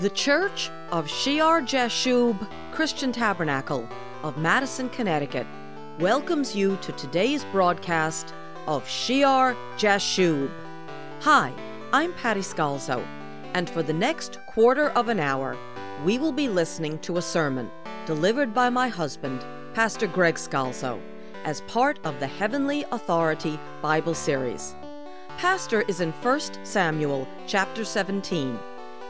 The Church of Shear Jashub Christian Tabernacle of Madison, Connecticut welcomes you to today's broadcast of Shear Jashub. Hi, I'm Patty Scalzo, and for the next quarter of an hour, we will be listening to a sermon delivered by my husband, Pastor Greg Scalzo, as part of the Heavenly Authority Bible series. Pastor is in 1 Samuel chapter 17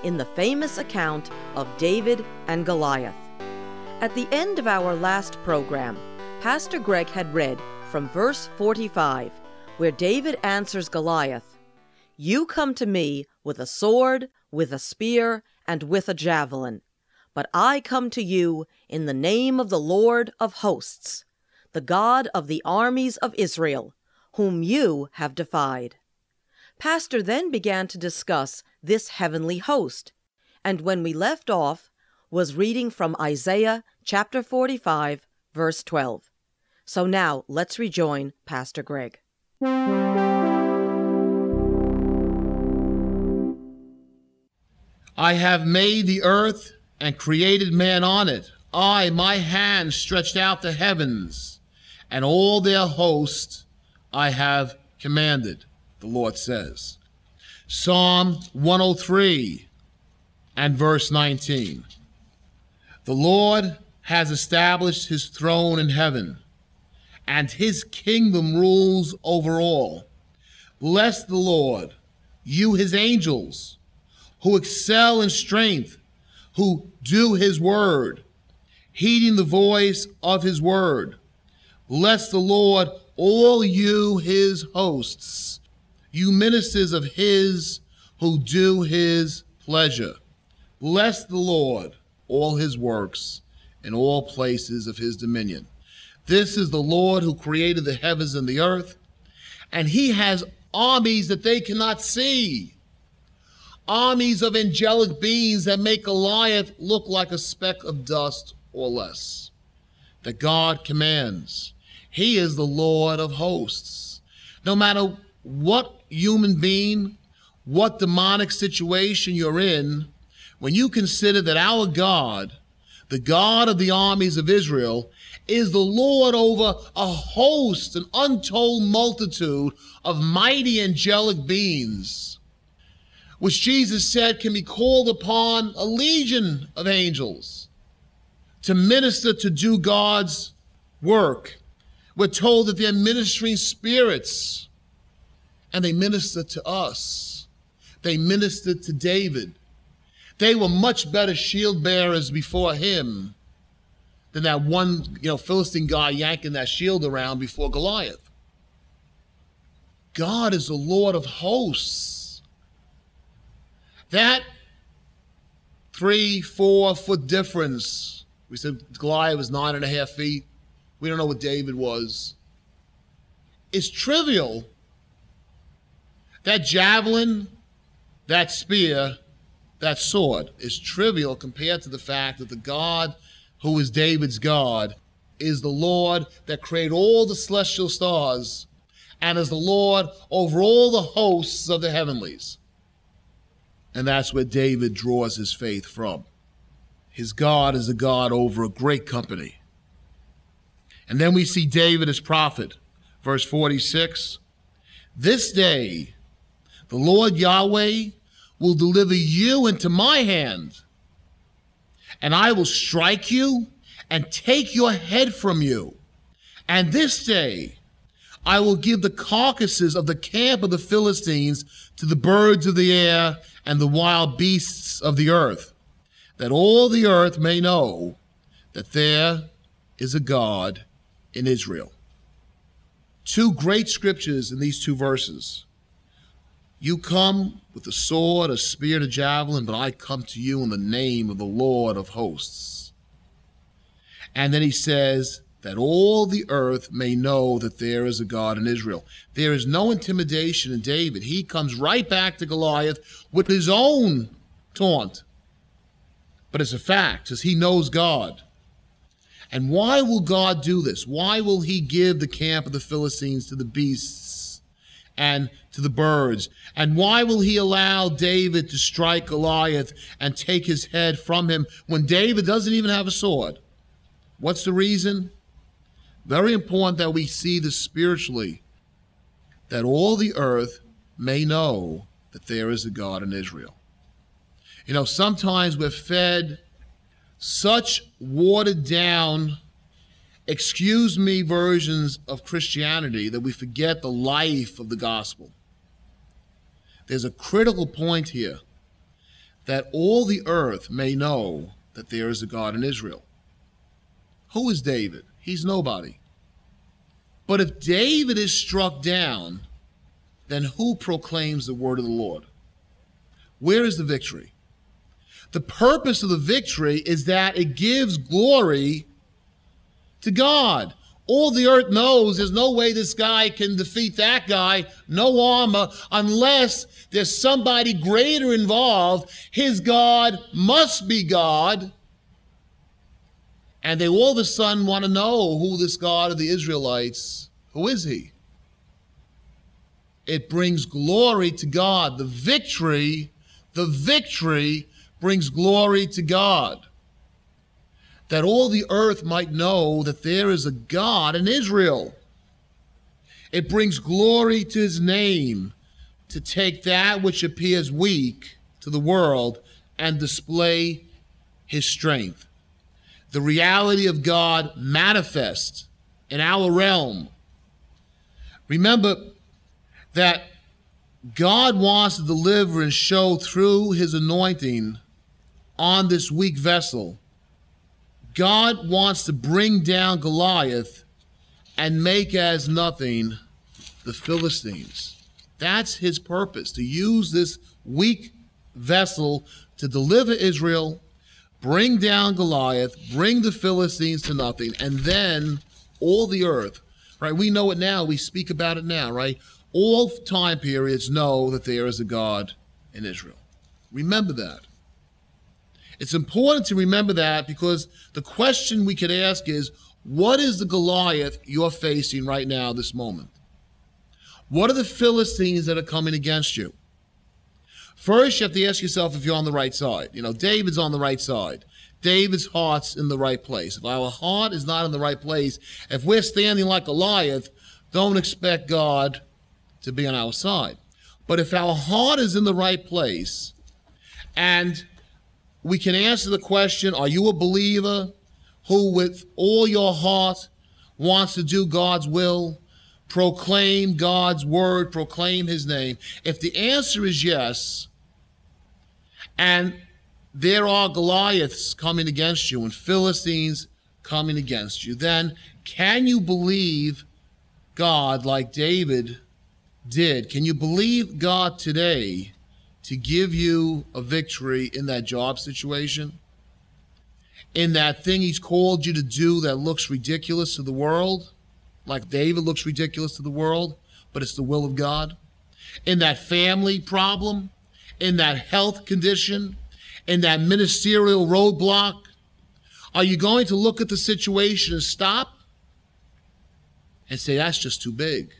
in the famous account of David and Goliath. At the end of our last program, Pastor Greg had read from verse 45, where David answers Goliath You come to me with a sword, with a spear, and with a javelin, but I come to you in the name of the Lord of hosts, the God of the armies of Israel, whom you have defied. Pastor then began to discuss this heavenly host, and when we left off, was reading from Isaiah chapter 45, verse 12. So now let's rejoin Pastor Greg. I have made the earth and created man on it. I, my hand stretched out the heavens, and all their host I have commanded, the Lord says. Psalm 103 and verse 19. The Lord has established his throne in heaven, and his kingdom rules over all. Bless the Lord, you his angels, who excel in strength, who do his word, heeding the voice of his word. Bless the Lord, all you his hosts, you ministers of his who do his pleasure. Bless the Lord, all his works, in all places of his dominion. This is the Lord who created the heavens and the earth, and he has armies that they cannot see. Armies of angelic beings that make Goliath look like a speck of dust or less. That God commands. He is the Lord of hosts. No matter what human being, what demonic situation you're in, when you consider that our God, the God of the armies of Israel, is the Lord over a host, an untold multitude of mighty angelic beings, which Jesus said can be called upon a legion of angels to minister to do God's work. We're told that they're ministering spirits and they ministered to us. They ministered to David. They were much better shield bearers before him than that one, you know, Philistine guy yanking that shield around before Goliath. God is the Lord of hosts. That three, four foot difference. We said Goliath was nine and a half feet. We don't know what David was. It's trivial. That javelin, that spear, that sword is trivial compared to the fact that the God who is David's God is the Lord that created all the celestial stars and is the Lord over all the hosts of the heavenlies. And that's where David draws his faith from. His God is a God over a great company. And then we see David as prophet. Verse 46 This day the Lord Yahweh will deliver you into my hand, and I will strike you and take your head from you. And this day I will give the carcasses of the camp of the Philistines to the birds of the air and the wild beasts of the earth, that all the earth may know that there is a God in Israel. Two great scriptures in these two verses. You come with a sword, a spear, and a javelin, but I come to you in the name of the Lord of hosts. And then he says, that all the earth may know that there is a God in Israel. There is no intimidation in David. He comes right back to Goliath with his own taunt. But it's a fact, because he knows God. And why will God do this? Why will he give the camp of the Philistines to the beasts and to the birds? And why will he allow David to strike Goliath and take his head from him when David doesn't even have a sword? What's the reason? Very important that we see this spiritually, that all the earth may know that there is a God in Israel. You know, sometimes we're fed such watered down, excuse me, versions of Christianity that we forget the life of the gospel. There's a critical point here that all the earth may know that there is a God in Israel. Who is David? He's nobody. But if David is struck down, then who proclaims the word of the Lord? Where is the victory? The purpose of the victory is that it gives glory to God. All the earth knows there's no way this guy can defeat that guy, no armor, unless there's somebody greater involved. His God must be God. And they all of a sudden want to know who this God of the Israelites, who is he? It brings glory to God. The victory, the victory brings glory to God that all the earth might know that there is a God in Israel. It brings glory to his name to take that which appears weak to the world and display his strength. The reality of God manifest in our realm. Remember that God wants to deliver and show through his anointing on this weak vessel God wants to bring down Goliath and make as nothing the Philistines. That's his purpose, to use this weak vessel to deliver Israel, bring down Goliath, bring the Philistines to nothing, and then all the earth, right? We know it now, we speak about it now, right? All time periods know that there is a God in Israel. Remember that. It's important to remember that because the question we could ask is what is the Goliath you're facing right now, this moment? What are the Philistines that are coming against you? First, you have to ask yourself if you're on the right side. You know, David's on the right side. David's heart's in the right place. If our heart is not in the right place, if we're standing like Goliath, don't expect God to be on our side. But if our heart is in the right place and we can answer the question Are you a believer who, with all your heart, wants to do God's will, proclaim God's word, proclaim his name? If the answer is yes, and there are Goliaths coming against you and Philistines coming against you, then can you believe God like David did? Can you believe God today? To give you a victory in that job situation, in that thing he's called you to do that looks ridiculous to the world, like David looks ridiculous to the world, but it's the will of God, in that family problem, in that health condition, in that ministerial roadblock? Are you going to look at the situation and stop and say, that's just too big?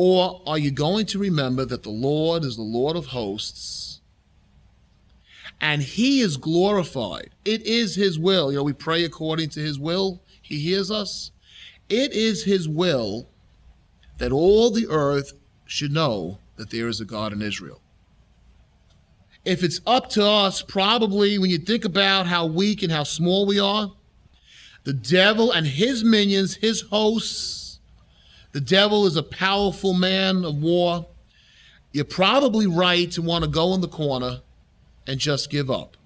Or are you going to remember that the Lord is the Lord of hosts and he is glorified? It is his will. You know, we pray according to his will, he hears us. It is his will that all the earth should know that there is a God in Israel. If it's up to us, probably when you think about how weak and how small we are, the devil and his minions, his hosts, the devil is a powerful man of war. You're probably right to want to go in the corner and just give up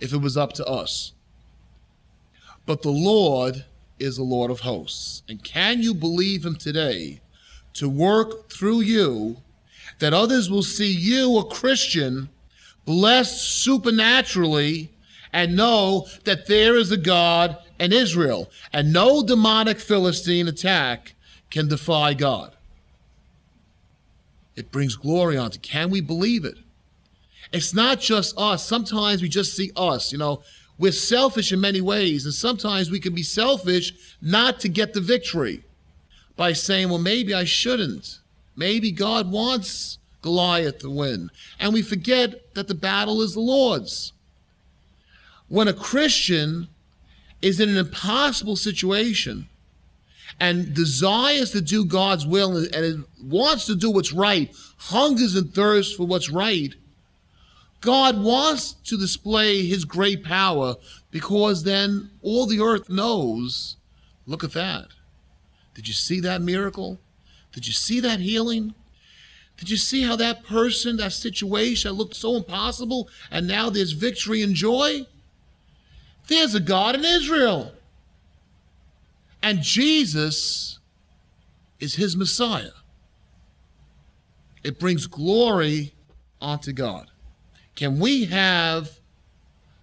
if it was up to us. But the Lord is the Lord of hosts. And can you believe him today to work through you that others will see you, a Christian, blessed supernaturally and know that there is a God and Israel, and no demonic Philistine attack can defy God. It brings glory onto. Can we believe it? It's not just us. Sometimes we just see us. You know, we're selfish in many ways, and sometimes we can be selfish not to get the victory. by saying, well, maybe I shouldn't. Maybe God wants Goliath to win. And we forget that the battle is the Lord's. When a Christian is in an impossible situation and desires to do God's will and wants to do what's right, hungers and thirsts for what's right, God wants to display his great power because then all the earth knows look at that. Did you see that miracle? Did you see that healing? Did you see how that person, that situation that looked so impossible, and now there's victory and joy? There's a God in Israel. And Jesus is his Messiah. It brings glory unto God. Can we have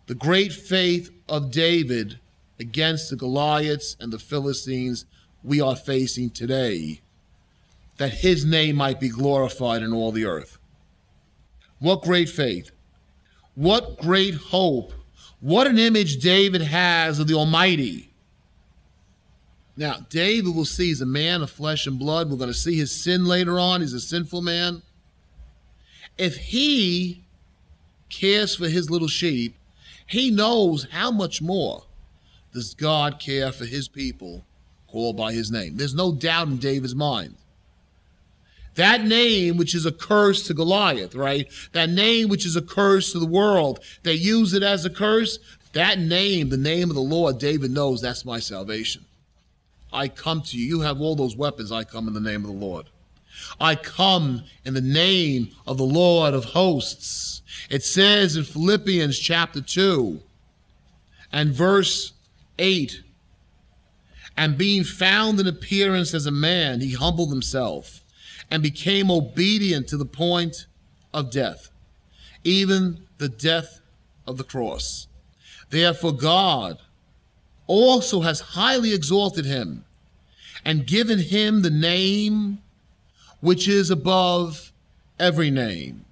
the great faith of David against the Goliaths and the Philistines we are facing today, that his name might be glorified in all the earth. What great faith! What great hope! What an image David has of the Almighty. Now, David will see he's a man of flesh and blood. We're going to see his sin later on. He's a sinful man. If he cares for his little sheep, he knows how much more does God care for his people called by his name. There's no doubt in David's mind. That name, which is a curse to Goliath, right? That name, which is a curse to the world, they use it as a curse. That name, the name of the Lord, David knows that's my salvation. I come to you. You have all those weapons. I come in the name of the Lord. I come in the name of the Lord of hosts. It says in Philippians chapter 2 and verse 8 and being found in appearance as a man, he humbled himself and became obedient to the point of death, even the death of the cross. Therefore, God also has highly exalted him and given him the name which is above every name,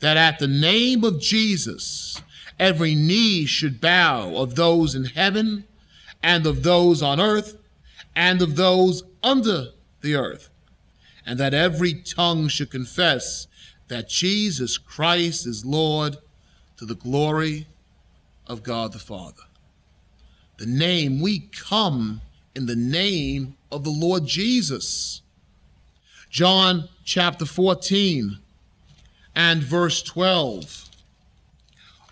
that at the name of Jesus every knee should bow of those in heaven and of those on earth and of those under the earth, and that every tongue should confess that Jesus Christ is Lord to the glory of God the Father. The name, we come in the name of the Lord Jesus. John chapter 14 and verse 12.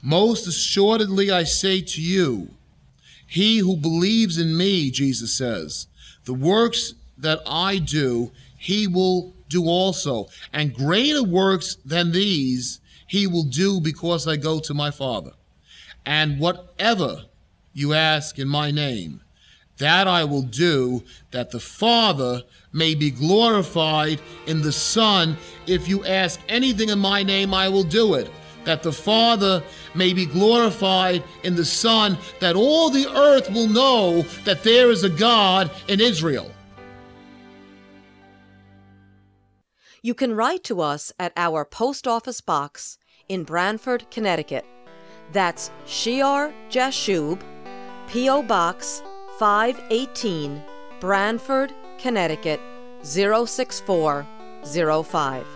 Most assuredly I say to you, he who believes in me, Jesus says, the works that I do, he will do also. And greater works than these he will do because I go to my Father. And whatever you ask in my name, that I will do, that the Father may be glorified in the Son. If you ask anything in my name, I will do it that the Father may be glorified in the Son, that all the earth will know that there is a God in Israel. You can write to us at our post office box in Branford, Connecticut. That's Shear Jashub, P.O. Box 518, Branford, Connecticut 06405.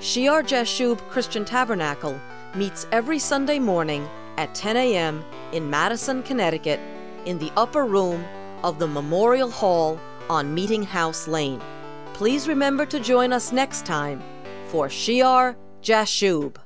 Shear Jashub Christian Tabernacle meets every Sunday morning at 10 a.m. in Madison, Connecticut, in the upper room of the Memorial Hall on Meeting House Lane. Please remember to join us next time for Shear Jashub.